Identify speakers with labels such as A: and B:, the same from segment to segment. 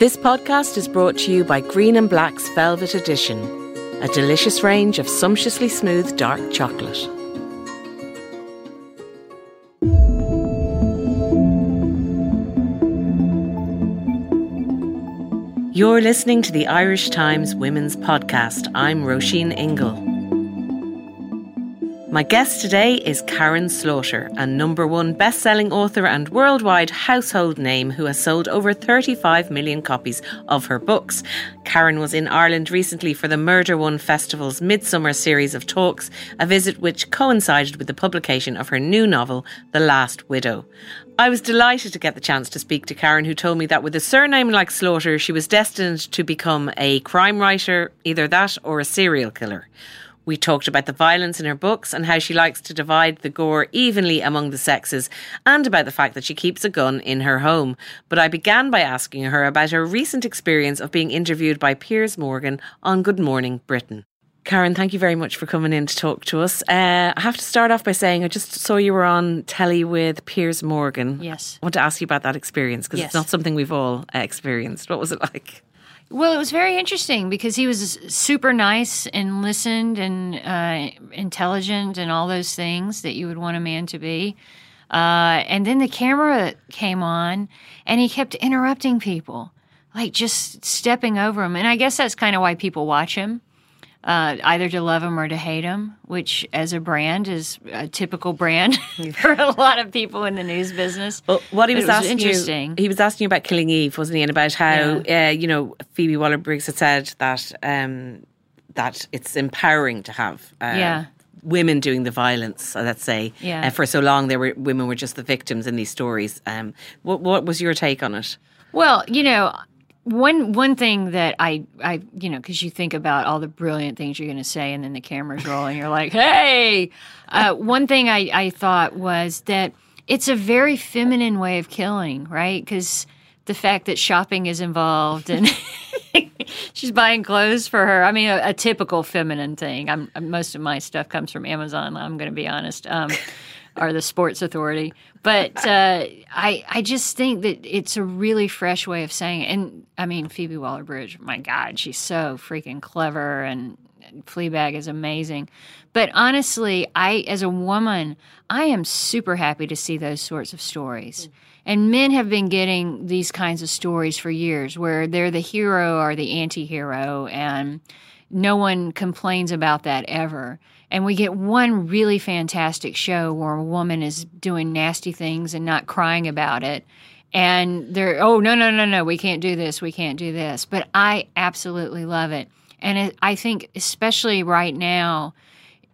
A: This podcast is brought to you by Green and Black's Velvet Edition, a delicious range of sumptuously smooth dark chocolate. You're listening to the Irish Times Women's Podcast. I'm Róisín Ingle. My guest today is Karin Slaughter, a number one best selling author and worldwide household name who has sold over 35 million copies of her books. Karin was in Ireland recently for the Murder One Festival's midsummer series of talks, a visit which coincided with the publication of her new novel, The Last Widow. I was delighted to get the chance to speak to Karin, who told me that with a surname like Slaughter, she was destined to become a crime writer, either that or a serial killer. We talked about the violence in her books and how she likes to divide the gore evenly among the sexes, and about the fact that she keeps a gun in her home. But I began by asking her about her recent experience of being interviewed by Piers Morgan on Good Morning Britain. Karin, thank you very much for coming in to talk to us. Uh, I have to start off by saying I just saw you were on telly with Piers Morgan.
B: Yes.
A: I want to ask you about that experience because
B: Yes.
A: it's not something we've all uh, experienced. What was it like?
B: Well, it was very interesting because he was super nice and listened and uh, intelligent and all those things that you would want a man to be. Uh, and then the camera came on and he kept interrupting people, like just stepping over them. And I guess that's kind of why people watch him. Uh, either to love them or to hate them, which as a brand is a typical brand for a lot of people in the news business.
A: Well, what he was,
B: was
A: asking
B: interesting.
A: you, he was asking you about Killing Eve, wasn't he? And about how, uh, you know, Phoebe Waller-Bridge had said that um, that it's empowering to have uh,
B: Yeah.
A: women doing the violence. uh, Let's say,
B: Yeah.
A: for so long, there were women were just the victims in these stories. Um, what, what was your take on it?
B: Well, you know, one one thing that I I you know because you think about all the brilliant things you're going to say, and then the cameras roll, and you're like, hey. Uh, one thing I I thought was that it's a very feminine way of killing, right? Because the fact that shopping is involved and. She's buying clothes for her. I mean, a, a typical feminine thing. I'm most of my stuff comes from Amazon. I'm going to be honest, um, or the Sports Authority. But uh, I, I just think that it's a really fresh way of saying it. And I mean, Phoebe Waller-Bridge. My God, she's so freaking clever, and Fleabag is amazing. But honestly, I, as a woman, I am super happy to see those sorts of stories. And men have been getting these kinds of stories for years where they're the hero or the anti hero, and no one complains about that ever. And we get one really fantastic show where a woman is doing nasty things and not crying about it. And they're, oh, no, no, no, no, we can't do this, we can't do this. But I absolutely love it. And I think, especially right now,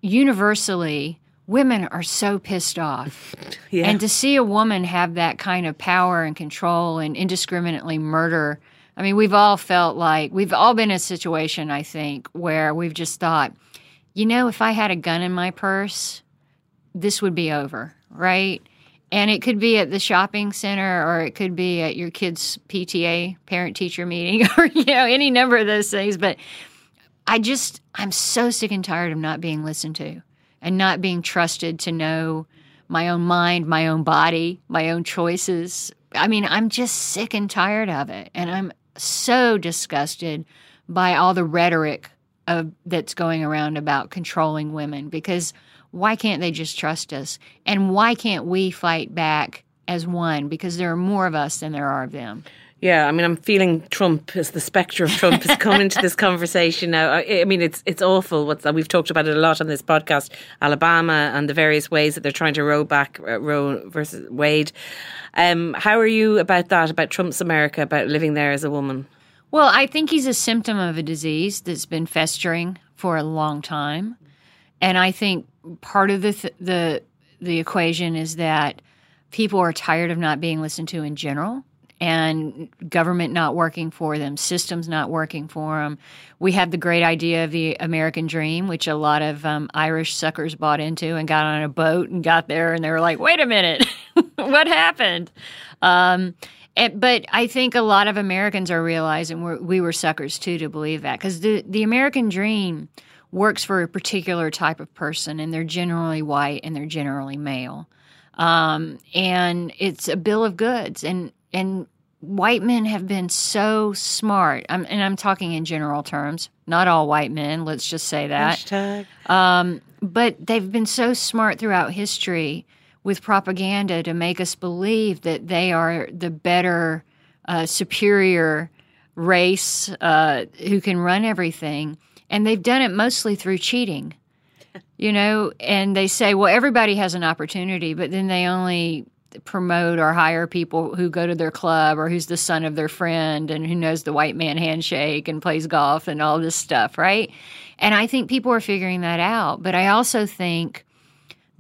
B: universally, women are so pissed off.
A: Yeah.
B: And to see a woman have that kind of power and control and indiscriminately murder, I mean, we've all felt like we've all been in a situation, I think, where we've just thought, you know, if I had a gun in my purse, this would be over, right? And it could be at the shopping center or it could be at your kid's PTA, parent teacher meeting, or, you know, any number of those things. But I just, I'm so sick and tired of not being listened to and not being trusted to know my own mind, my own body, my own choices. I mean, I'm just sick and tired of it. And I'm so disgusted by all the rhetoric that's going around about controlling women because why can't they just trust us? And why can't we fight back as one? Because there are more of us than there are of them.
A: Yeah, I mean, I'm feeling Trump as the spectre of Trump has come into this conversation now. I, I mean, it's it's awful. What's we've talked about it a lot on this podcast, Alabama and the various ways that they're trying to row back uh, Roe versus Wade. Um, how are you about that? About Trump's America? About living there as a woman?
B: Well, I think he's a symptom of a disease that's been festering for a long time, and I think part of the th- the the equation is that people are tired of not being listened to in general and government not working for them, systems not working for them. We have the great idea of the American dream, which a lot of um, Irish suckers bought into and got on a boat and got there and they were like, wait a minute, what happened? Um, and, but I think a lot of Americans are realizing we're, we were suckers too to believe that because the, the American dream works for a particular type of person and they're generally white and they're generally male. Um, and it's a bill of goods and and white men have been so smart. I'm, and I'm talking in general terms, not all white men. Let's just say that. Um, but they've been so smart throughout history with propaganda to make us believe that they are the better, uh, superior race uh, who can run everything. And they've done it mostly through cheating. You know, and they say, well, everybody has an opportunity, but then they only promote or hire people who go to their club or who's the son of their friend and who knows the white man handshake and plays golf and all this stuff, right? And I think people are figuring that out. But I also think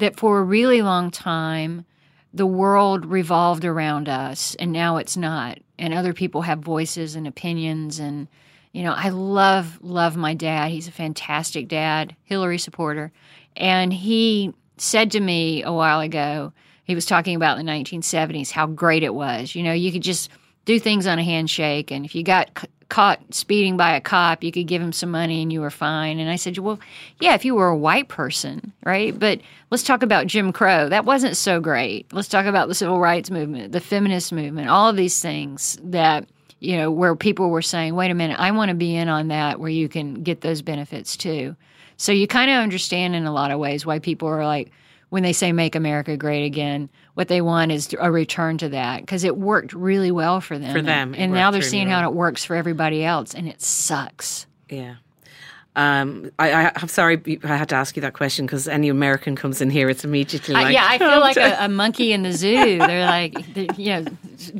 B: that for a really long time, the world revolved around us and now it's not. And other people have voices and opinions. And, you know, I love, love my dad. He's a fantastic dad, Hillary supporter. And he said to me a while ago, he was talking about the 1970s how great it was. You know, you could just do things on a handshake, and if you got caught speeding by a cop, you could give him some money and you were fine. And I said, well, yeah, if you were a white person, right? But let's talk about Jim Crow. That wasn't so great. Let's talk about the civil rights movement, the feminist movement, all of these things that you know where people were saying, wait a minute, I want to be in on that, where you can get those benefits too. So you kind of understand in a lot of ways why people are like when they say make America great again, what they want is a return to that because it worked really well for them.
A: For them.
B: And, and now they're seeing how it works for everybody else, and it sucks.
A: Yeah. Um, I, I, am sorry I had to ask you that question because any American comes in here, it's immediately like,
B: yeah, I feel like a, a, monkey in the zoo. They're like, they're, you know,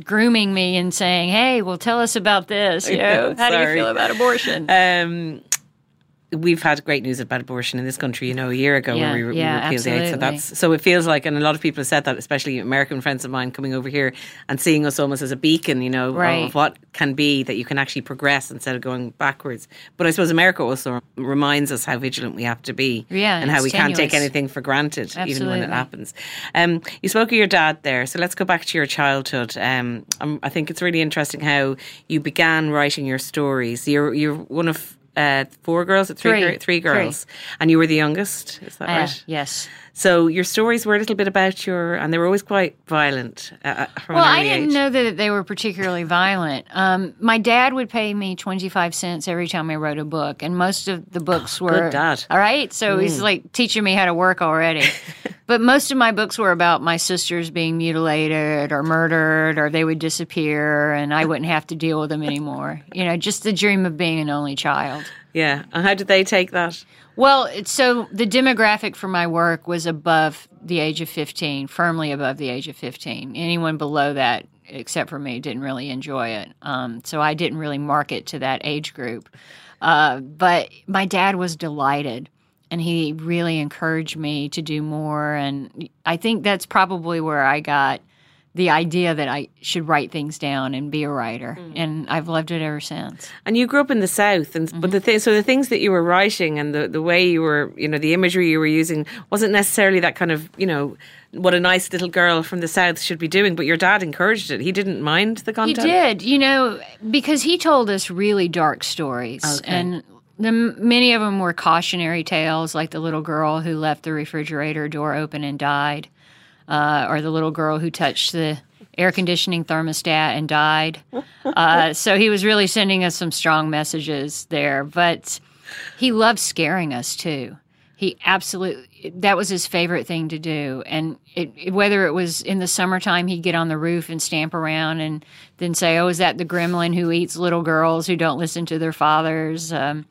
B: grooming me and saying, "Hey, well, tell us about this. You know, how sorry. do you feel about abortion?" Um,
A: we've had great news about abortion in this country, you know, a year ago
B: yeah,
A: when we,
B: yeah,
A: we repealed the Eighth. So that's so it feels like, and a lot of people have said that, especially American friends of mine coming over here and seeing us almost as a beacon, you know,
B: right.
A: of what can be that you can actually progress instead of going backwards. But I suppose America also reminds us how vigilant we have to be,
B: yeah,
A: and how we
B: tenuous.
A: can't take anything for granted,
B: Absolutely.
A: even when it happens. Um, you spoke of your dad there, so let's go back to your childhood. Um, I think it's really interesting how you began writing your stories. You're you're one of uh, four girls, three,
B: three,
A: three girls,
B: three.
A: and you were the youngest. Is that uh, right?
B: Yes.
A: So your stories were a little bit about your, and they were always quite violent. Uh, uh
B: well, I
A: didn't
B: age. know that they were particularly violent. Um, my dad would pay me twenty five cents every time I wrote a book, and most of the books
A: oh,
B: were
A: good dad.
B: All right, so mm. he's like teaching me how to work already. but most of my books were about my sisters being mutilated or murdered, or they would disappear, and I wouldn't have to deal with them anymore. You know, just the dream of being an only child.
A: Yeah, and how did they take that?
B: Well, so the demographic for my work was above the age of 15, firmly above the age of 15. Anyone below that, except for me, didn't really enjoy it. Um, so I didn't really market to that age group. Uh, but my dad was delighted and he really encouraged me to do more. And I think that's probably where I got the idea that I should write things down and be a writer, mm. and I've loved it ever since.
A: And you grew up in the South, and mm-hmm. but the thing, so the things that you were writing and the the way you were, you know, the imagery you were using wasn't necessarily that kind of, you know, what a nice little girl from the South should be doing. But your dad encouraged it; he didn't mind the content.
B: He did, you know, because he told us really dark stories,
A: okay.
B: and the, many of them were cautionary tales, like the little girl who left the refrigerator door open and died uh, or the little girl who touched the air conditioning thermostat and died. Uh, so he was really sending us some strong messages there. But he loved scaring us too. He absolutely that was his favorite thing to do. And it, whether it was in the summertime, he'd get on the roof and stamp around and then say, "Oh, is that the gremlin who eats little girls who don't listen to their fathers?" Um,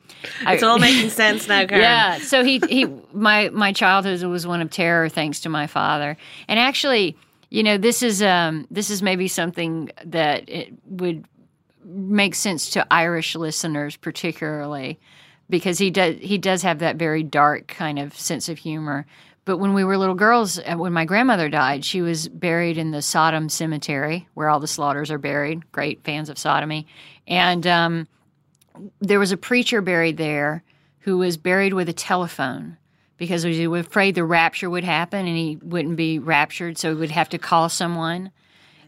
A: it's I, all making sense now, Karin.
B: Yeah. So he he my my childhood was one of terror thanks to my father. And actually, you know, this is um this is maybe something that it would make sense to Irish listeners particularly because he does he does have that very dark kind of sense of humor. but when we were little girls, uh, when my grandmother died, she was buried in the Sodom Cemetery, where all the slaughters are buried. Great fans of sodomy, and um, there was a preacher buried there who was buried with a telephone because he was afraid the rapture would happen and he wouldn't be raptured, so he would have to call someone.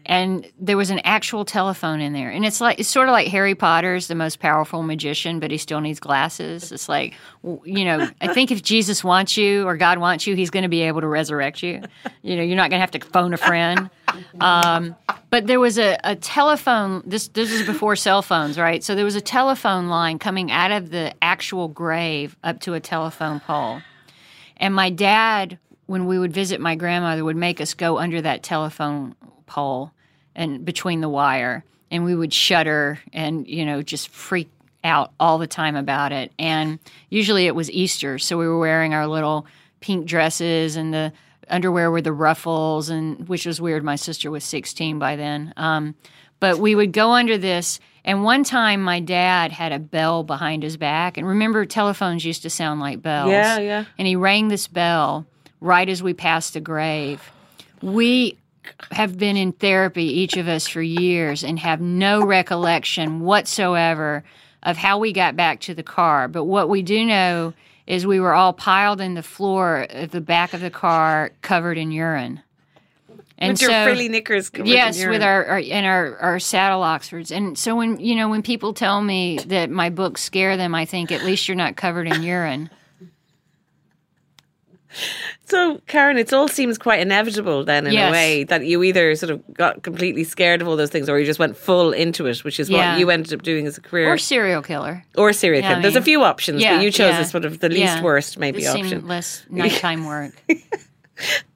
B: And there was an actual telephone in there, and it's like it's sort of like Harry Potter's the most powerful magician, but he still needs glasses. It's like, you know, I think if Jesus wants you or God wants you, He's going to be able to resurrect you. You know, you're not going to have to phone a friend. Um, but there was a, a telephone. This this was before cell phones, right? So there was a telephone line coming out of the actual grave up to a telephone pole. And my dad, when we would visit my grandmother, would make us go under that telephone pole and between the wire, and we would shudder and you know just freak out all the time about it. And usually it was Easter, so we were wearing our little pink dresses and the underwear with the ruffles, and which was weird. My sister was 16 by then. Um, but we would go under this. And one time, my dad had a bell behind his back. And remember, telephones used to sound like bells.
A: Yeah, yeah.
B: And he rang this bell right as we passed the grave. We have been in therapy, each of us, for years and have no recollection whatsoever of how we got back to the car. But what we do know is we were all piled in the floor of the back of the car covered in urine. And
A: with your
B: so-
A: frilly knickers. covered in
B: yes, with our, our and our our saddle Oxfords. And so when you know when people tell me that my books scare them, I think at least you're not covered in urine.
A: So, Karin, it all seems quite inevitable then, in
B: Yes.
A: a way, that you either sort of got completely scared of all those things, or you just went full into it, which is
B: Yeah.
A: what you ended up doing as a career,
B: Or serial killer.
A: or serial
B: Yeah,
A: killer.
B: I
A: There's a few options,
B: Yeah,
A: but you chose the sort of the least worst, maybe
B: seemed
A: option.
B: less nighttime work.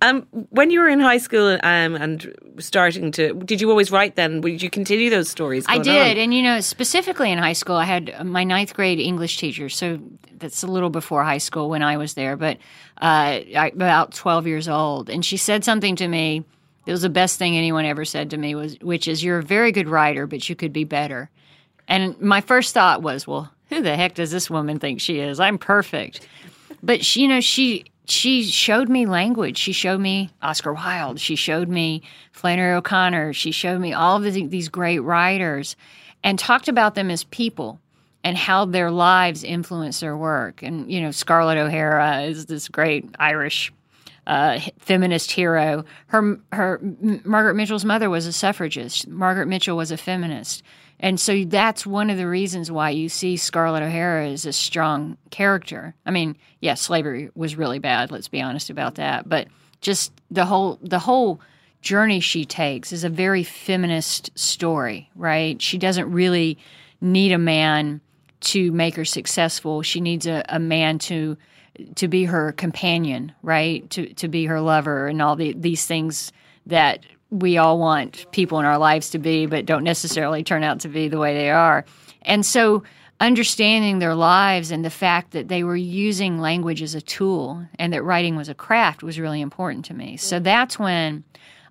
A: Um, when you were in high school um, and starting to, did you always write then? Did you continue those stories?
B: I did,
A: on?
B: and you know, specifically in high school, I had my ninth grade English teacher. So that's a little before high school when I was there, but uh, about twelve years old, and she said something to me. It was the best thing anyone ever said to me was, which is, "You're a very good writer, but you could be better." And my first thought was, "Well, who the heck does this woman think she is? I'm perfect." But she, you know, she she showed me language. She showed me Oscar Wilde. She showed me Flannery O'Connor. She showed me all of the, these great writers, and talked about them as people and how their lives influence their work. And you know, Scarlett O'Hara is this great Irish uh, feminist hero. Her her Margaret Mitchell's mother was a suffragist. Margaret Mitchell was a feminist, and so that's one of the reasons why you see Scarlett O'Hara as a strong character. I mean, yes, slavery was really bad. Let's be honest about that. But just the whole the whole journey she takes is a very feminist story, right? She doesn't really need a man to make her successful. She needs a, a man to to be her companion, right? To to be her lover and all the, these things that we all want people in our lives to be, but don't necessarily turn out to be the way they are. And so understanding their lives and the fact that they were using language as a tool and that writing was a craft was really important to me. So that's when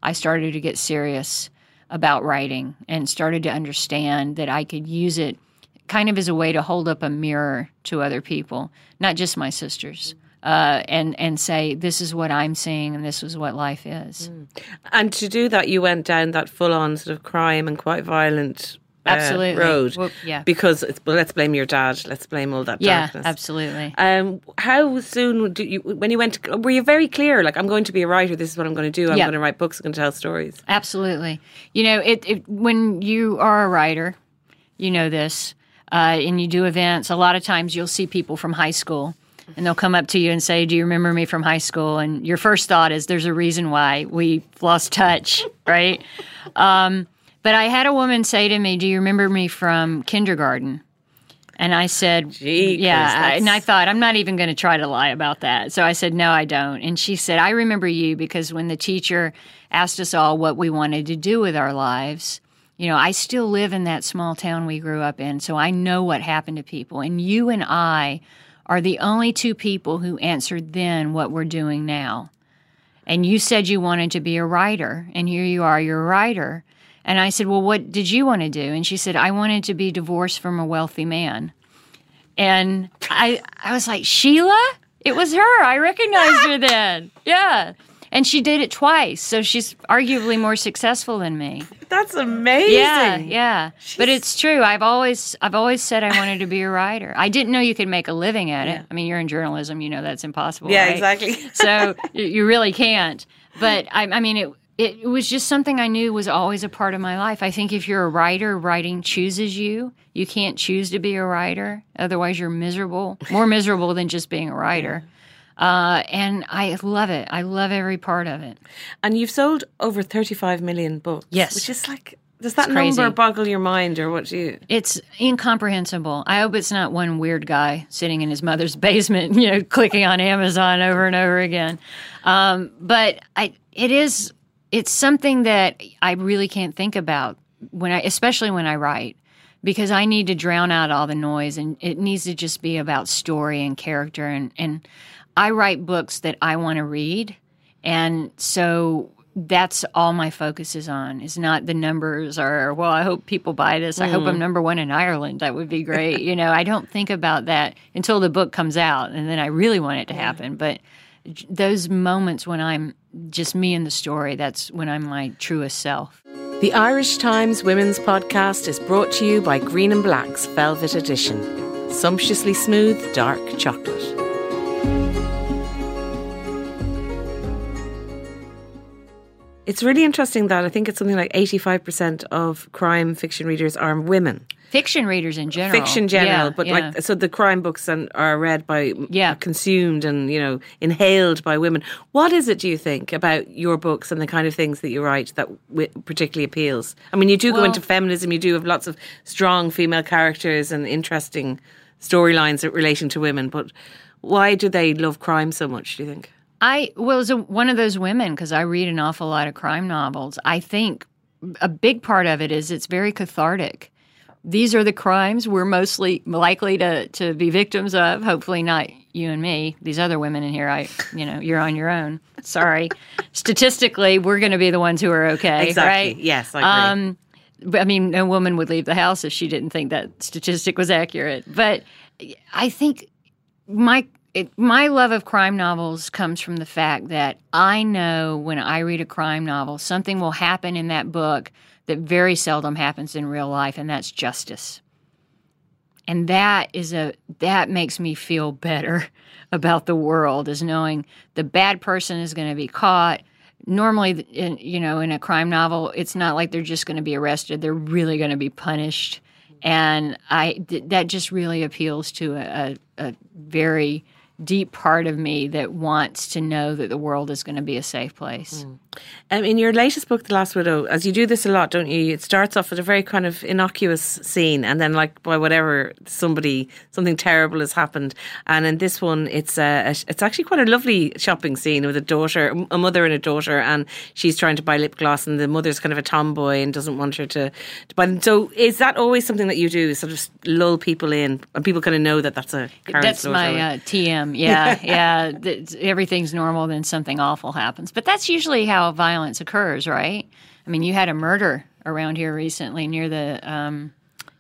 B: I started to get serious about writing and started to understand that I could use it kind of as a way to hold up a mirror to other people, not just my sisters, uh, and and say this is what I'm seeing and this is what life is.
A: And to do that, you went down that full-on sort of crime and quite violent uh,
B: Absolutely.
A: road.
B: Whoop, yeah.
A: Because it's, well, let's blame your dad. Let's blame all that
B: Yeah,
A: darkness.
B: absolutely.
A: Um, how soon do you when you went? To, were you very clear? Like, I'm going to be a writer. This is what I'm going to do. I'm
B: Yeah.
A: going to write books. I'm going to tell stories.
B: Absolutely. You know, it, it when you are a writer, you know this, uh, and you do events. A lot of times, you'll see people from high school, and they'll come up to you and say, "Do you remember me from high school?" And your first thought is, "There's a reason why we lost touch, right?" Um, but I had a woman say to me, "Do you remember me from kindergarten?" And I said,
A: Gee,
B: "Yeah." I- And I thought, I'm not even going to try to lie about that. So I said, "No, I don't." And she said, "I remember you because when the teacher asked us all what we wanted to do with our lives." You know, I still live in that small town we grew up in, so I know what happened to people. And you and I are the only two people who answered then what we're doing now. And you said you wanted to be a writer, and here you are, you're a writer. And I said, Well, what did you want to do? And she said, I wanted to be divorced from a wealthy man. And I, I was like, Sheila, It was her. I recognized her then. Yeah. And she did it twice, so she's arguably more successful than me.
A: That's amazing.
B: Yeah, yeah. But it's true. I've always I've always said I wanted to be a writer. I didn't know you could make a living at it. I mean, you're in journalism, you know that's impossible.
A: Yeah,
B: right?
A: exactly.
B: so you- really can't. But I, I mean, it, it it was just something I knew was always a part of my life. I think if you're a writer, writing chooses you. You can't choose to be a writer, otherwise you're miserable, more miserable than just being a writer. Uh, and I love it. I love every part of it.
A: And you've sold over 35 million books.
B: Yes.
A: Which is like, does that number boggle your mind or what do you?
B: It's incomprehensible. I hope it's not one weird guy sitting in his mother's basement, you know, clicking on Amazon over and over again. Um, but I, it is, it's something that I really can't think about when I, especially when I write, because I need to drown out all the noise, and it needs to just be about story and character. And and I write books that I want to read, and so that's all my focus is on is not the numbers or well i hope people buy this. I hope i'm mm-hmm. number one in ireland. That would be great. You know i don't think about that until the book comes out and then i really want it to happen but those moments when i'm just me and the story that's when i'm my truest self.
A: The Irish Times Women's Podcast is brought to you by Green and Black's Velvet Edition. Sumptuously smooth, dark chocolate. It's really interesting that I think it's something like 85% of crime fiction readers are women.
B: fiction readers in general
A: Fiction general,
B: Yeah,
A: but
B: yeah.
A: like so the crime books and are read by
B: Yeah.
A: consumed and you know inhaled by women. What is it do you think about your books and the kind of things that you write that w- particularly appeals? I mean, you do go into feminism, you do have lots of strong female characters and interesting storylines relating to women, but why do they love crime so much? Do you think?
B: I was a, one of those women because I read an awful lot of crime novels. I think a big part of it is it's very cathartic. These are the crimes we're mostly likely to, to be victims of. Hopefully, not you and me. These other women in here, I, you know, you're on your own. Sorry. Statistically, we're going to be the ones who are okay,
A: Exactly.
B: right?
A: Yes, I agree.
B: Um, but I mean, no woman would leave the house if she didn't think that statistic was accurate. But I think my it, my love of crime novels comes from the fact that I know when I read a crime novel, something will happen in that book that very seldom happens in real life, and that's justice. And that is a that makes me feel better about the world is knowing the bad person is going to be caught. Normally, in, you know, in a crime novel, it's not like they're just going to be arrested; they're really going to be punished. And I th- that just really appeals to a, a, a very deep part of me that wants to know that the world is going to be a safe place. Mm.
A: Um, in your latest book, The Last Widow, as you do this a lot, don't you? It starts off with a very kind of innocuous scene, and then, like by whatever somebody something terrible has happened. And in this one, it's a, it's actually quite a lovely shopping scene with a daughter, a mother and a daughter, and she's trying to buy lip gloss, and the mother's kind of a tomboy and doesn't want her to, to buy. Them. So, is that always something that you do? Sort of lull people in, and people kind of know that that's a
B: That's my uh, TM. Yeah, yeah. Th- everything's normal, then something awful happens. But that's usually how violence occurs, right? I mean, you had a murder around here recently near the um,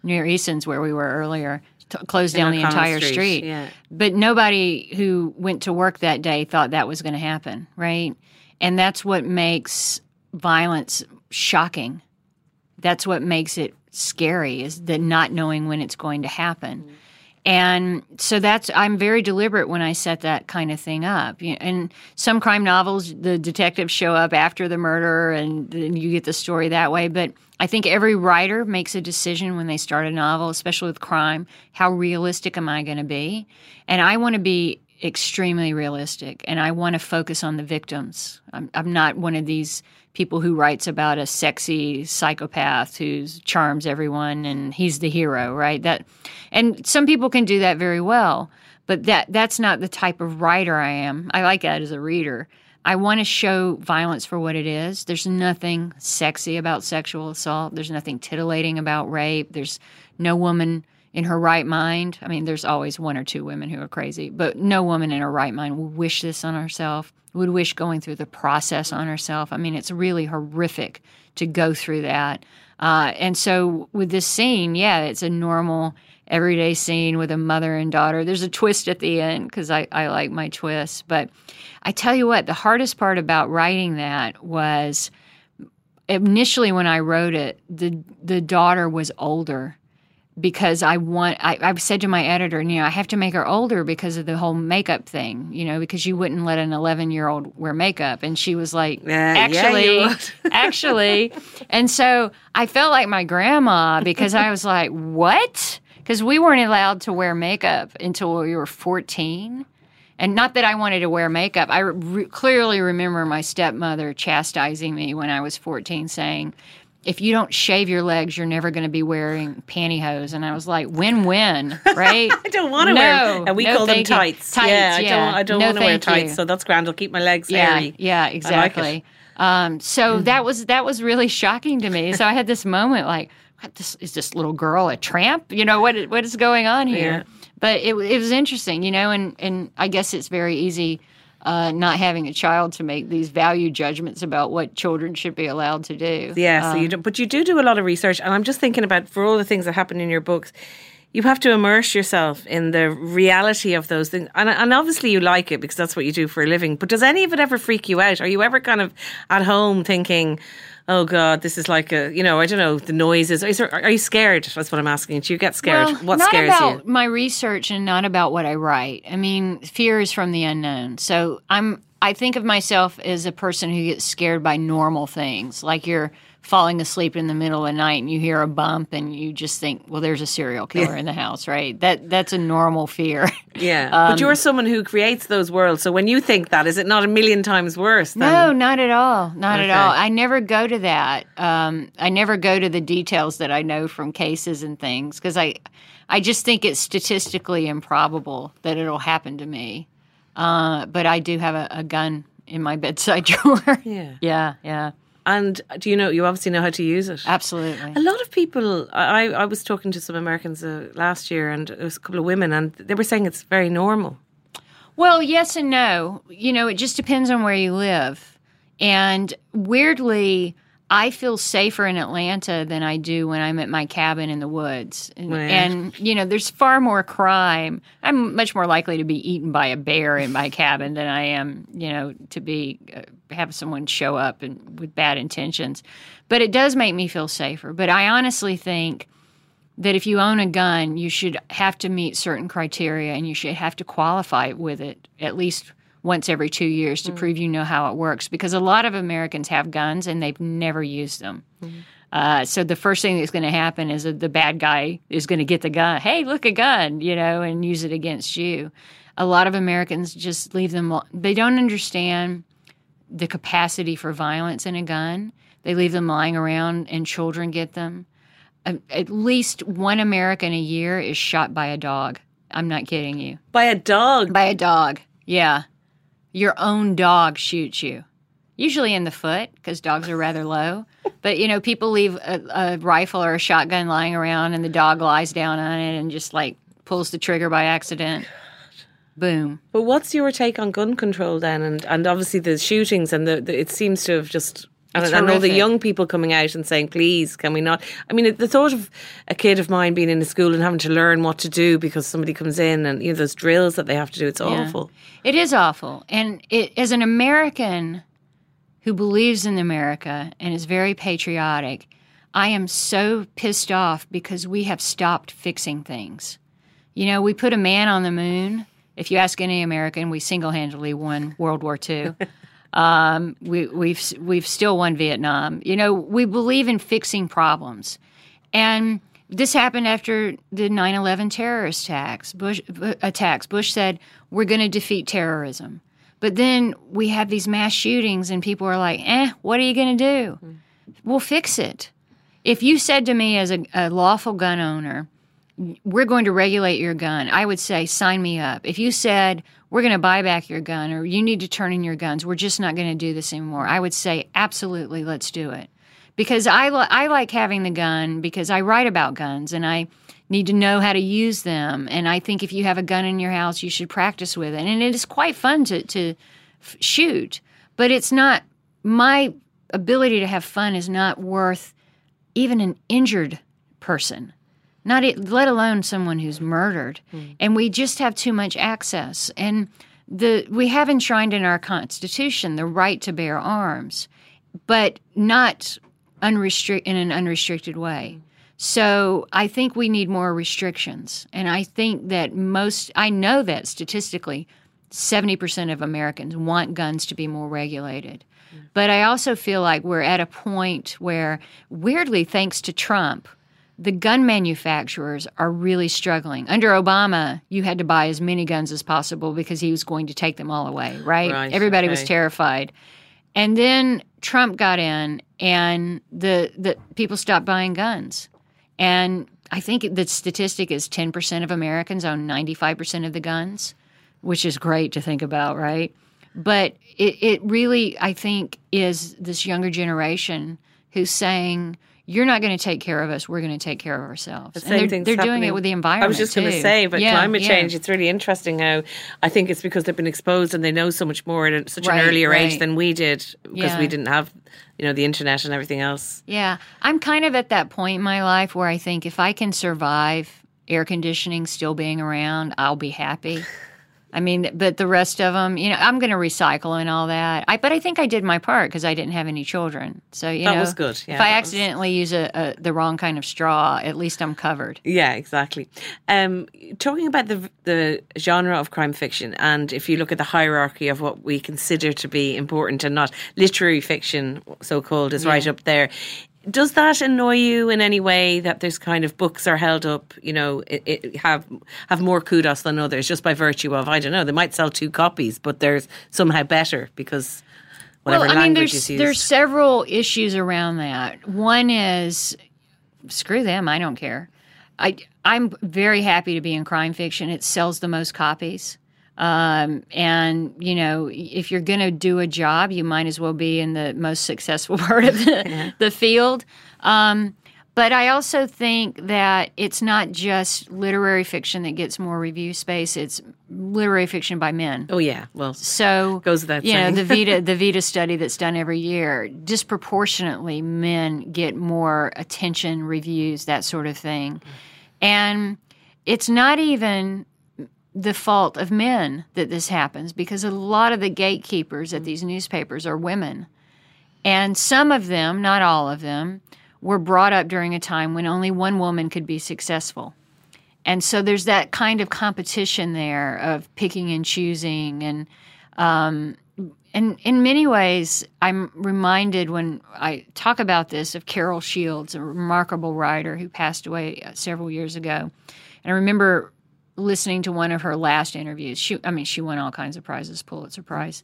B: near Eason's where we were earlier. T- closed down the entire
A: Street,
B: street.
A: yeah.
B: But nobody who went to work that day thought that was going to happen, right? And that's what makes violence shocking. That's what makes it scary is the not knowing when it's going to happen. And so that's I'm very deliberate when I set that kind of thing up. And some crime novels, the detectives show up after the murder, and you get the story that way. But I think every writer makes a decision when they start a novel, especially with crime. How realistic am I going to be? And I want to be extremely realistic, and I want to focus on the victims. I'm, I'm not one of these people who writes about a sexy psychopath who charms everyone and he's the hero, right? That, and some people can do that very well, but that that's not the type of writer I am. I like that as a reader. I want to show violence for what it is. There's nothing sexy about sexual assault. There's nothing titillating about rape. There's no woman in her right mind. I mean, there's always one or two women who are crazy, but no woman in her right mind would wish this on herself, would wish going through the process on herself. I mean, it's really horrific to go through that. Uh, and so with this scene, yeah, it's a normal everyday scene with a mother and daughter. There's a twist at the end because I, I like my twists. But I tell you what, the hardest part about writing that was initially when I wrote it, the the daughter was older because I want I, I've said to my editor, you know, I have to make her older because of the whole makeup thing, you know, because you wouldn't let an eleven year old wear makeup. And she was like,
A: Uh,
B: Actually
A: would.
B: actually. And so I felt like my grandma because I was like, What? Because we weren't allowed to wear makeup until we were fourteen. And not that I wanted to wear makeup. I re- clearly remember my stepmother chastising me when I was 14, saying, if you don't shave your legs, you're never going to be wearing pantyhose. And I was like, win win, right?
A: I don't want to
B: No,
A: wear, and we
B: no,
A: call them tights.
B: Tights,
A: yeah, I don't. I don't
B: No,
A: want to wear tights,
B: you.
A: so that's grand. I'll keep my legs
B: yeah,
A: hairy.
B: yeah,
A: I like
B: exactly. Um, so that was that was really shocking to me. So I had this moment like, what, this is this little girl a tramp? You know what what is going on here?
A: Yeah.
B: But it it was interesting, you know, and and I guess it's very easy. Uh, not having a child to make these value judgments about what children should be allowed to do.
A: Yeah, so you do, but you do do a lot of research, and I'm just thinking about for all the things that happen in your books, you have to immerse yourself in the reality of those things, and and obviously you like it because that's what you do for a living. But does any of it ever freak you out? Are you ever kind of at home thinking? Oh God, this is like a you know I don't know the noises. Is there, are you scared? That's what I'm asking. Do you get scared?
B: Well,
A: what
B: not
A: scares
B: about
A: you?
B: my research and not about what I write. I mean, fear is from the unknown. So I'm. I think of myself as a person who gets scared by normal things, like you're falling asleep in the middle of the night and you hear a bump and you just think, well, there's a serial killer in the house, right? That that's a normal fear.
A: Yeah,
B: Um,
A: but you're someone who creates those worlds. So when you think that, is it not a million times worse? Than,
B: No, not at all. Not
A: Okay.
B: at all. I never go to that. Um, I never go to the details that I know from cases and things because I, I just think it's statistically improbable that it'll happen to me. Uh, but I do have a, a gun in my bedside drawer.
A: Yeah.
B: yeah, yeah,
A: And do you know? You obviously know how to use it.
B: absolutely.
A: A lot of people, I, I was talking to some Americans uh, last year, and it was a couple of women, and they were saying it's very normal.
B: Well, yes and no. You know, it just depends on where you live. And weirdly, I feel safer in Atlanta than I do when I'm at my cabin in the woods. And,
A: Right.
B: and, you know, there's far more crime. I'm much more likely to be eaten by a bear in my cabin than I am, you know, to be uh, have someone show up and with bad intentions. But it does make me feel safer. But I honestly think that if you own a gun, you should have to meet certain criteria and you should have to qualify with it at least once every two years to mm. prove you know how it works. Because a lot of Americans have guns and they've never used them. Mm-hmm. Uh, so the first thing that's going to happen is that the bad guy is going to get the gun. Hey, look, a gun, you know, and use it against you. A lot of Americans just leave them. They don't understand the capacity for violence in a gun. They leave them lying around, and children get them um, at least one American a year is shot by a dog. I'm not kidding you.
A: By a dog.
B: By a dog. Yeah. Your own dog shoots you. Usually in the foot because dogs are rather low. But, you know, people leave a, a rifle or a shotgun lying around and the dog lies down on it and just like pulls the trigger by accident. Boom.
A: But what's your take on gun control then? And and obviously the shootings and the, the it seems to have just. And,
B: It's
A: and all the young people coming out and saying, "Please, can we not?" I mean, the thought of a kid of mine being in a school and having to learn what to do because somebody comes in and you know those drills that they have to do—it's
B: Yeah.
A: awful.
B: It is awful. And it, as an American who believes in America and is very patriotic, I am so pissed off because we have stopped fixing things. You know, we put a man on the moon. If you ask any American, we single handedly won World War II. um, we, we've, we've still won Vietnam. You know, we believe in fixing problems. And this happened after the 9/11 terrorist attacks. Bush attacks. Bush said, "We're going to defeat terrorism." But then we have these mass shootings and people are like, "Eh, what are you going to do?" We'll fix it. If you said to me as a, a lawful gun owner, we're going to regulate your gun, I would say, sign me up. If you said, we're going to buy back your gun or you need to turn in your guns, we're just not going to do this anymore, I would say, absolutely, let's do it. Because I, li- I like having the gun because I write about guns and I need to know how to use them. And I think if you have a gun in your house, you should practice with it. And it is quite fun to, to f- shoot, but it's not, my ability to have fun is not worth even an injured person not it, let alone someone who's murdered. Hmm. And we just have too much access. And the we have enshrined in our Constitution the right to bear arms, but not unrestrict in an unrestricted way. Hmm. So I think we need more restrictions, and I think that most I know that statistically, seventy percent of Americans want guns to be more regulated. Hmm. But I also feel like we're at a point where, weirdly, thanks to Trump, the gun manufacturers are really struggling. Under Obama, you had to buy as many guns as possible because he was going to take them all away, right?
A: Right,
B: Everybody was terrified. And then Trump got in and the the people stopped buying guns. And I think the statistic is 10% of Americans own 95% of the guns, which is great to think about, right? But it, it really, I think, is this younger generation who's saying, you're not going to take care of us. We're going to take care of ourselves.
A: The
B: And
A: same
B: they're,
A: thing's
B: they're doing
A: happening-
B: it with the environment.
A: I was just going to say, but
B: Yeah,
A: climate
B: yeah.
A: change, it's really interesting how I think it's because they've been exposed and they know so much more at such
B: Right,
A: an earlier age than we did because
B: Yeah.
A: we didn't have, you know, the internet and everything else.
B: Yeah, I'm kind of at that point in my life where I think if I can survive air conditioning still being around, I'll be happy. I mean, but the rest of them, you know, I'm going to recycle and all that. I, but I think I did my part because I didn't have any children. So you
A: That
B: know,
A: was good. Yeah,
B: if I
A: that was-
B: accidentally use a, a the wrong kind of straw, at least I'm covered.
A: Yeah, exactly. Um, talking about the the genre of crime fiction, and if you look at the hierarchy of what we consider to be important and not, literary fiction, so called, is right up there. Does that annoy you in any way that there's kind of books are held up, you know, it, it have have more kudos than others just by virtue of I don't know they might sell two copies, but they're somehow better because whatever
B: well, I mean, there's there's several issues around that. One is screw them, I don't care. I I'm very happy to be in crime fiction. It sells the most copies. Um, and you know, if you're going to do a job, you might as well be in the most successful part of the, the field. Um, but I also think that it's not just literary fiction that gets more review space. It's literary fiction by men.
A: oh yeah, well,
B: So
A: Goes that.
B: you know the VIDA the VIDA study that's done every year. Disproportionately, men get more attention, reviews, that sort of thing, and it's not even the fault of men that this happens because a lot of the gatekeepers at these newspapers are women, and some of them, not all of them, were brought up during a time when only one woman could be successful. And so there's that kind of competition there of picking and choosing. And, um, and in many ways, I'm reminded when I talk about this of Carol Shields, a remarkable writer who passed away uh, several years ago. And I remember listening to one of her last interviews. She, I mean, she won all kinds of prizes, Pulitzer Prize.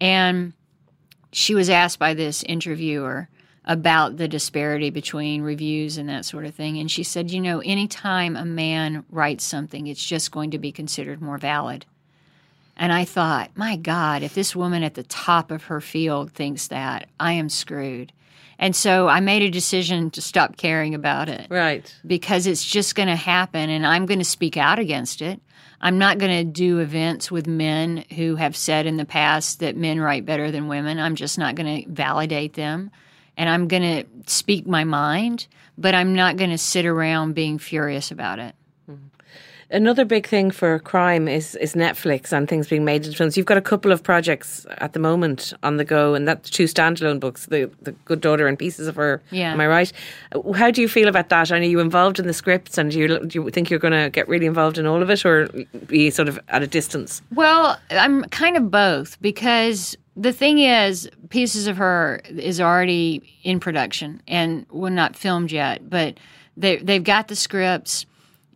B: And she was asked by this interviewer about the disparity between reviews and that sort of thing. And she said, you know, anytime a man writes something, it's just going to be considered more valid. And I thought, my God, if this woman at the top of her field thinks that, I am screwed. And so I made a decision to stop caring about it
A: right.
B: because it's just going to happen and I'm going to speak out against it. I'm not going to do events with men who have said in the past that men write better than women. I'm just not going to validate them. And I'm going to speak my mind, but I'm not going to sit around being furious about it. Mm-hmm.
A: Another big thing for crime is is Netflix and things being made into films. You've got a couple of projects at the moment on the go, and that's two standalone books: the the Good Daughter and Pieces of Her.
B: Yeah.
A: am I right? How do you feel about that? And are you involved in the scripts, and do you do you think you're going to get really involved in all of it, or be sort of at a distance?
B: Well, I'm kind of both because the thing is, Pieces of Her is already in production and well, not filmed yet, but they they've got the scripts.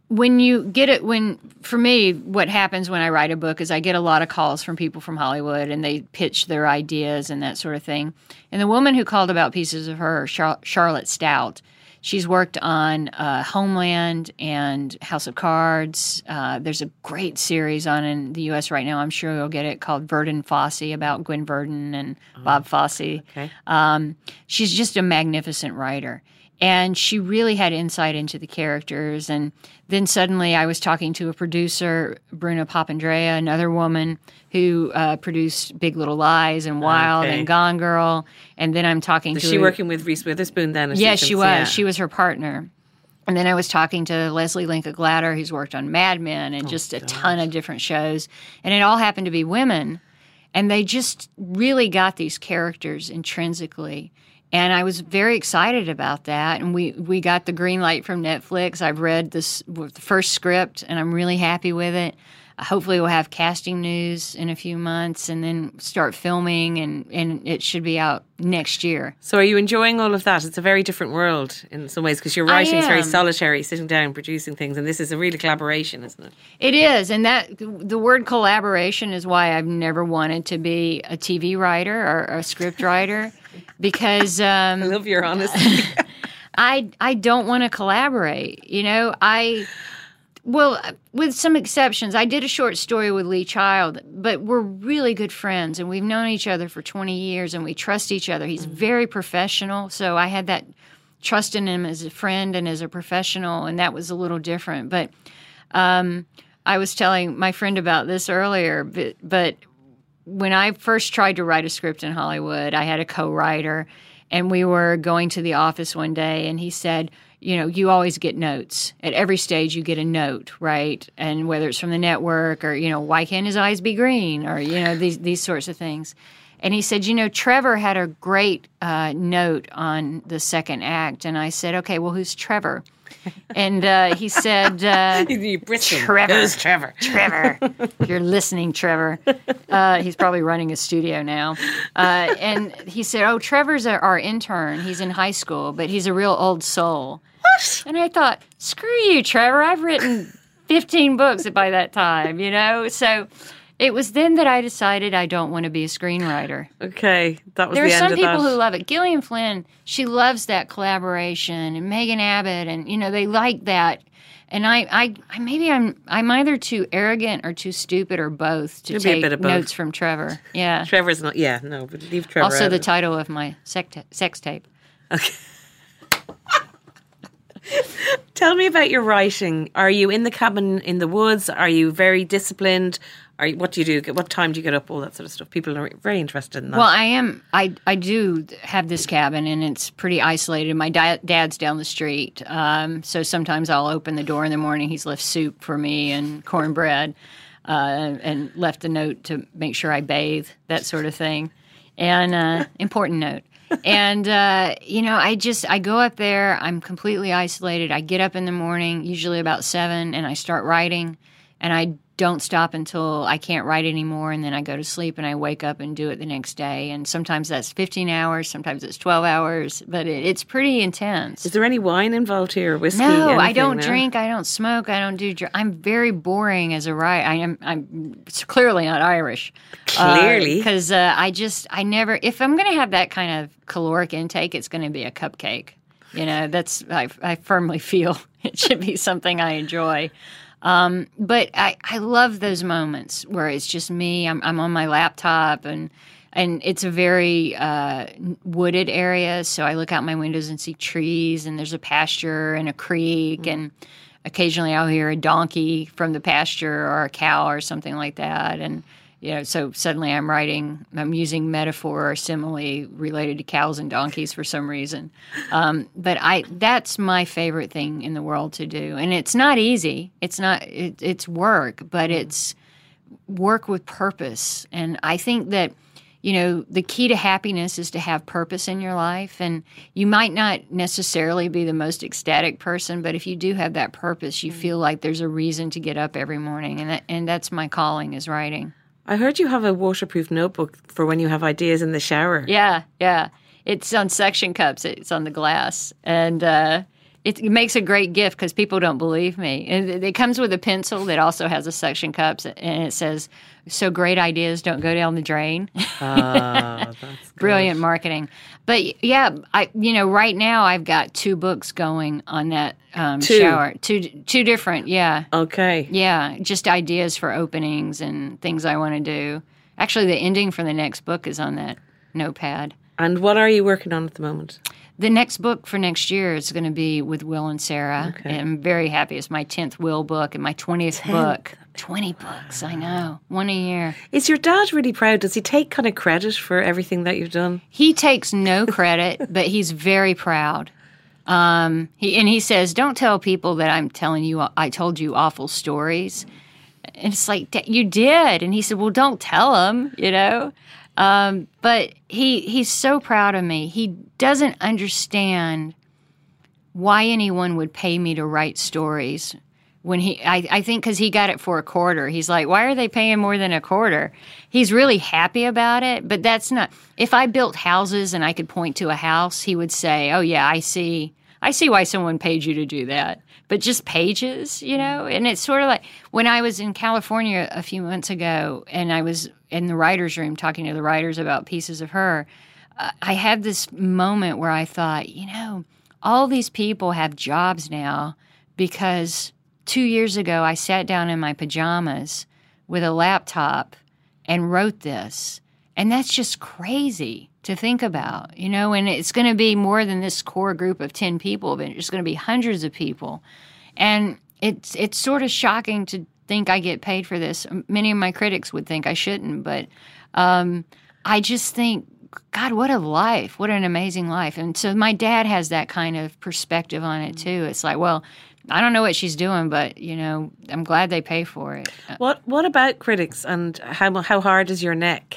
B: When you get it, when for me, what happens when I write a book is I get a lot of calls from people from Hollywood and they pitch their ideas and that sort of thing. And the woman who called about Pieces of Her, Char- Charlotte Stoudt, She's worked on uh, Homeland and House of Cards. Uh, there's a great series on in the U.S. right now. I'm sure you'll get it called Verdon Fosse about Gwen Verdon and Bob Fosse.
A: Okay.
B: Um, she's just a magnificent writer. And she really had insight into the characters. And then suddenly I was talking to a producer, Bruna Papandrea, another woman who uh, produced Big Little Lies and Wild
A: Okay.
B: and Gone Girl. And then I'm talking
A: Is
B: to
A: she
B: a-
A: working with Reese Witherspoon then?
B: Yes, she was.
A: Yeah.
B: She was her partner. And then I was talking to Leslie Linka Glatter, who's worked on Mad Men and oh, just a ton of different shows. And it all happened to be women. And they just really got these characters intrinsically. And I was very excited about that. And we, we got the green light from Netflix. I've read this the first script and I'm really happy with it. Hopefully, we'll have casting news in a few months and then start filming, and, and it should be out next year.
A: So, are you enjoying all of that? It's a very different world in some ways because your writing is very solitary, sitting down, producing things, and this is a real collaboration, isn't it?
B: It is, and that the word collaboration is why I've never wanted to be a TV writer or a script writer because um,
A: I love your honesty.
B: I I don't want to collaborate. You know, I well, with some exceptions, I did a short story with Lee Child, but we're really good friends and we've known each other for 20 years and we trust each other. He's mm-hmm. very professional, so I had that trust in him as a friend and as a professional, and that was a little different. But um, I was telling my friend about this earlier, but, but when I first tried to write a script in Hollywood, I had a co writer, and we were going to the office one day, and he said, you know, you always get notes at every stage. You get a note, right? And whether it's from the network or you know, why can't his eyes be green, or you know, these these sorts of things. And he said, you know, Trevor had a great uh, note on the second act, and I said, okay, well, who's Trevor? And uh, he said, uh,
A: Trevor. Who's Trevor?
B: Trevor. You're listening, Trevor. Uh, he's probably running a studio now. Uh, and he said, oh, Trevor's our intern. He's in high school, but he's a real old soul. What? And I thought, screw you, Trevor. I've written 15 books by that time, you know? So it was then that I decided I don't want to be a screenwriter.
A: Okay, that was
B: there
A: the
B: are some people
A: that.
B: who love it. Gillian Flynn, she loves that collaboration, and Megan Abbott, and you know they like that. And I, I, I maybe I'm, I'm either too arrogant or too stupid or both to
A: You'll
B: take
A: both.
B: notes from Trevor. Yeah,
A: Trevor's not. Yeah, no, but leave Trevor.
B: Also, the
A: it.
B: title of my sex, sex tape.
A: Okay. Tell me about your writing. Are you in the cabin in the woods? Are you very disciplined? Are you, what do you do? What time do you get up? All that sort of stuff. People are very interested in that.
B: Well, I am. I I do have this cabin, and it's pretty isolated. My da- dad's down the street, um, so sometimes I'll open the door in the morning. He's left soup for me and cornbread, uh, and left a note to make sure I bathe, that sort of thing. And uh, important note. And uh, you know, I just I go up there. I'm completely isolated. I get up in the morning, usually about seven, and I start writing. And I don't stop until I can't write anymore, and then I go to sleep and I wake up and do it the next day. And sometimes that's 15 hours, sometimes it's 12 hours, but it, it's pretty intense.
A: Is there any wine involved here? Whiskey?
B: No,
A: anything,
B: I don't
A: no?
B: drink. I don't smoke. I don't do. Dr- I'm very boring as a writer. I am. I'm clearly not Irish.
A: Clearly,
B: because uh, uh, I just I never. If I'm going to have that kind of caloric intake, it's going to be a cupcake. You know, that's I, I firmly feel it should be something I enjoy. Um, but I, I love those moments where it's just me. I'm, I'm on my laptop and and it's a very uh, wooded area. So I look out my windows and see trees, and there's a pasture and a creek, mm-hmm. and occasionally I'll hear a donkey from the pasture or a cow or something like that, and you know, so suddenly I'm writing, I'm using metaphor or simile related to cows and donkeys for some reason. Um, but I, that's my favorite thing in the world to do, and it's not easy. It's not, it, it's work, but it's work with purpose. And I think that, you know, the key to happiness is to have purpose in your life. And you might not necessarily be the most ecstatic person, but if you do have that purpose, you feel like there's a reason to get up every morning, and that, and that's my calling is writing.
A: I heard you have a waterproof notebook for when you have ideas in the shower.
B: Yeah, yeah. It's on suction cups. It's on the glass, and uh, it, it, makes a great gift because people don't believe me. And it comes with a pencil that also has a suction cups, and it says, "So great ideas don't go down the drain."
A: Ah,
B: Brilliant marketing. But yeah, I you know right now I've got two books going on that um,
A: two.
B: shower. Two two different. Yeah.
A: Okay.
B: Yeah, just ideas for openings and things I want to do. Actually, the ending for the next book is on that notepad.
A: And what are you working on at the moment?
B: The next book for next year is going to be with Will and Sarah.
A: Okay.
B: And I'm very happy. It's my 10th Will book and my 20th 10th. book. 20 books, I know. One a year.
A: Is your dad really proud? Does he take kind of credit for everything that you've done?
B: He takes no credit, but he's very proud. Um, he and he says, "Don't tell people that I'm telling you. I told you awful stories." And it's like you did, and he said, "Well, don't tell them," you know. Um, but he he's so proud of me. He doesn't understand why anyone would pay me to write stories when he I, I think because he got it for a quarter. He's like why are they paying more than a quarter? He's really happy about it but that's not if i built houses and i could point to a house he would say oh yeah i see i see why someone paid you to do that but just pages you know? And it's sort of like when i was in california a few months ago and i was in the writers room talking to the writers about pieces of her uh, i had this moment where i thought you know all these people have jobs now because two years ago, I sat down in my pajamas with a laptop and wrote this. And that's just crazy to think about, you know, and it's going to be more than this core group of 10 people, but it's going to be hundreds of people. And it's it's sort of shocking to think I get paid for this. Many of my critics would think I shouldn't, but um, I just think, God, what a life! What an amazing life! And so my dad has that kind of perspective on it too. It's like, well, I don't know what she's doing, but you know, I'm glad they pay for it.
A: What What about critics and how how hard is your neck?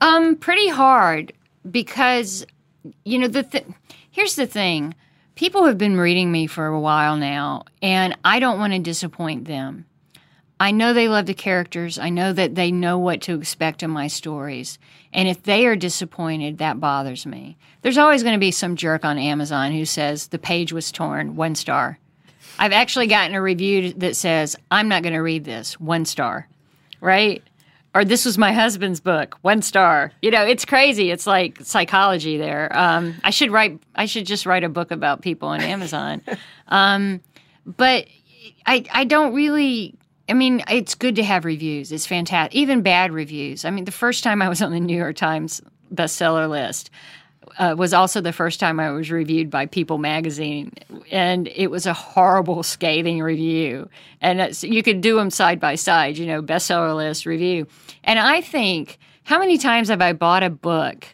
B: Um, pretty hard because you know the th- here's the thing: people have been reading me for a while now, and I don't want to disappoint them. I know they love the characters. I know that they know what to expect in my stories. And if they are disappointed, that bothers me. There's always going to be some jerk on Amazon who says the page was torn, one star. I've actually gotten a review that says, I'm not going to read this, one star, right? Or this was my husband's book, one star. You know, it's crazy. It's like psychology there. Um, I should write, I should just write a book about people on Amazon. um, but I, I don't really, I mean, it's good to have reviews. It's fantastic. Even bad reviews. I mean, the first time I was on the New York Times bestseller list, uh, was also the first time I was reviewed by People magazine, and it was a horrible, scathing review. And you could do them side by side, you know, bestseller list review. And I think, how many times have I bought a book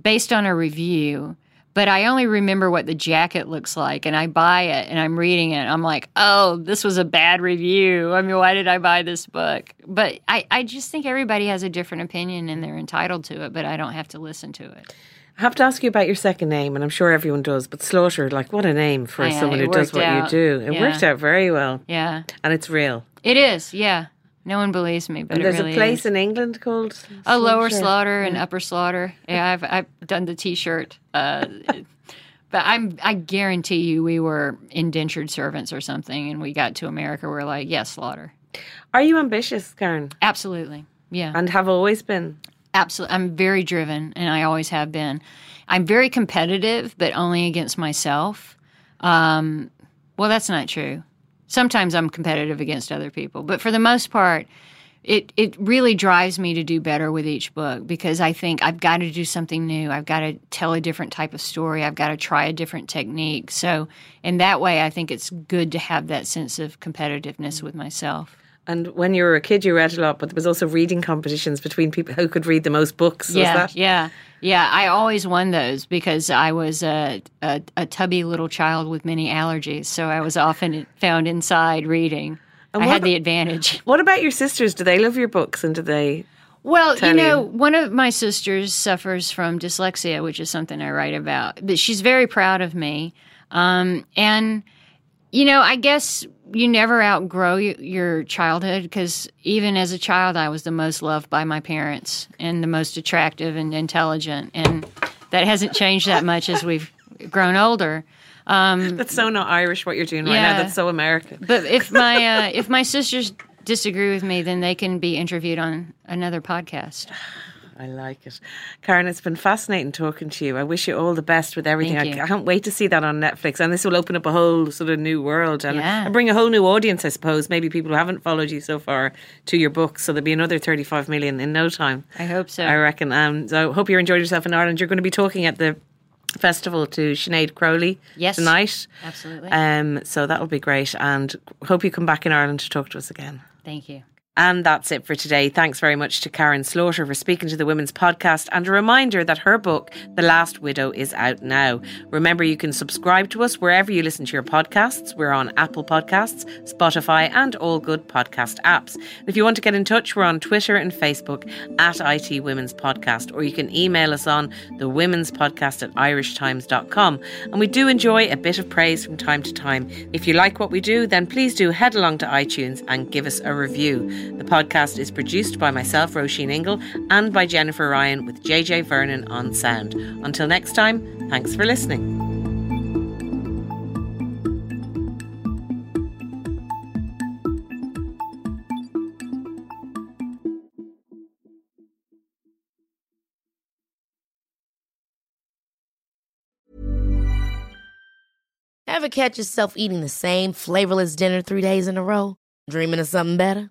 B: based on a review? But I only remember what the jacket looks like, and I buy it and I'm reading it. I'm like, oh, this was a bad review. I mean, why did I buy this book? But I, I just think everybody has a different opinion and they're entitled to it, but I don't have to listen to it.
A: I have to ask you about your second name, and I'm sure everyone does, but Slaughter, like what a name for yeah, someone who does what out. you do. It yeah. worked out very well.
B: Yeah.
A: And it's real.
B: It is, yeah. No one believes me, but
A: there's
B: really
A: a place
B: is.
A: in England called
B: a Lower Slaughter and Upper Slaughter. Yeah, I've I've done the T-shirt. Uh, but I'm I guarantee you, we were indentured servants or something, and we got to America. We're like, yes, yeah, Slaughter.
A: Are you ambitious, Karin?
B: Absolutely. Yeah.
A: And have always been.
B: Absolutely. I'm very driven, and I always have been. I'm very competitive, but only against myself. Um, well, that's not true. Sometimes I'm competitive against other people, but for the most part, it it really drives me to do better with each book because I think I've got to do something new. I've got to tell a different type of story. I've got to try a different technique. So, in that way, I think it's good to have that sense of competitiveness with myself.
A: And when you were a kid, you read a lot, but there was also reading competitions between people who could read the most books.
B: Yeah, yeah, yeah. I always won those because I was a, a, a tubby little child with many allergies, so I was often found inside reading. And I had the advantage.
A: What about your sisters? Do they love your books, and do they?
B: Well, you know, you? one of my sisters suffers from dyslexia, which is something I write about. But she's very proud of me, um, and you know, I guess you never outgrow your childhood because even as a child, I was the most loved by my parents and the most attractive and intelligent, and that hasn't changed that much as we've grown older.
A: Um, That's so not Irish what you're doing right now. That's so American.
B: But if my uh, if my sisters disagree with me, then they can be interviewed on another podcast.
A: I like it. Karin, it's been fascinating talking to you. I wish you all the best with everything. I, I, can't wait to see that on Netflix. And this will open up a whole sort of new world and, yeah. and, bring a whole new audience, I suppose. Maybe people who haven't followed you so far to your books. So there'll be another 35 million in no time.
B: I hope so.
A: I reckon. Um, so I hope you enjoyed yourself in Ireland. You're going to be talking at the festival to Sinead Crowley
B: yes,
A: tonight.
B: Absolutely.
A: Um, so that'll be great. And hope you come back in Ireland to talk to us again.
B: Thank you.
A: And that's it for today. Thanks very much to Karin Slaughter for speaking to the Women's Podcast. And a reminder that her book, The Last Widow, is out now. Remember, you can subscribe to us wherever you listen to your podcasts. We're on Apple Podcasts, Spotify, and all good podcast apps. If you want to get in touch, we're on Twitter and Facebook at IT Women's Podcast, or you can email us on the Women's Podcast at irishtimes.com. And we do enjoy a bit of praise from time to time. If you like what we do, then please do head along to iTunes and give us a review. The podcast is produced by myself, Róisín Ingle, and by Jennifer Ryan with JJ Vernon on sound. Until next time, thanks for listening.
C: Ever catch yourself eating the same flavorless dinner three days in a row? Dreaming of something better?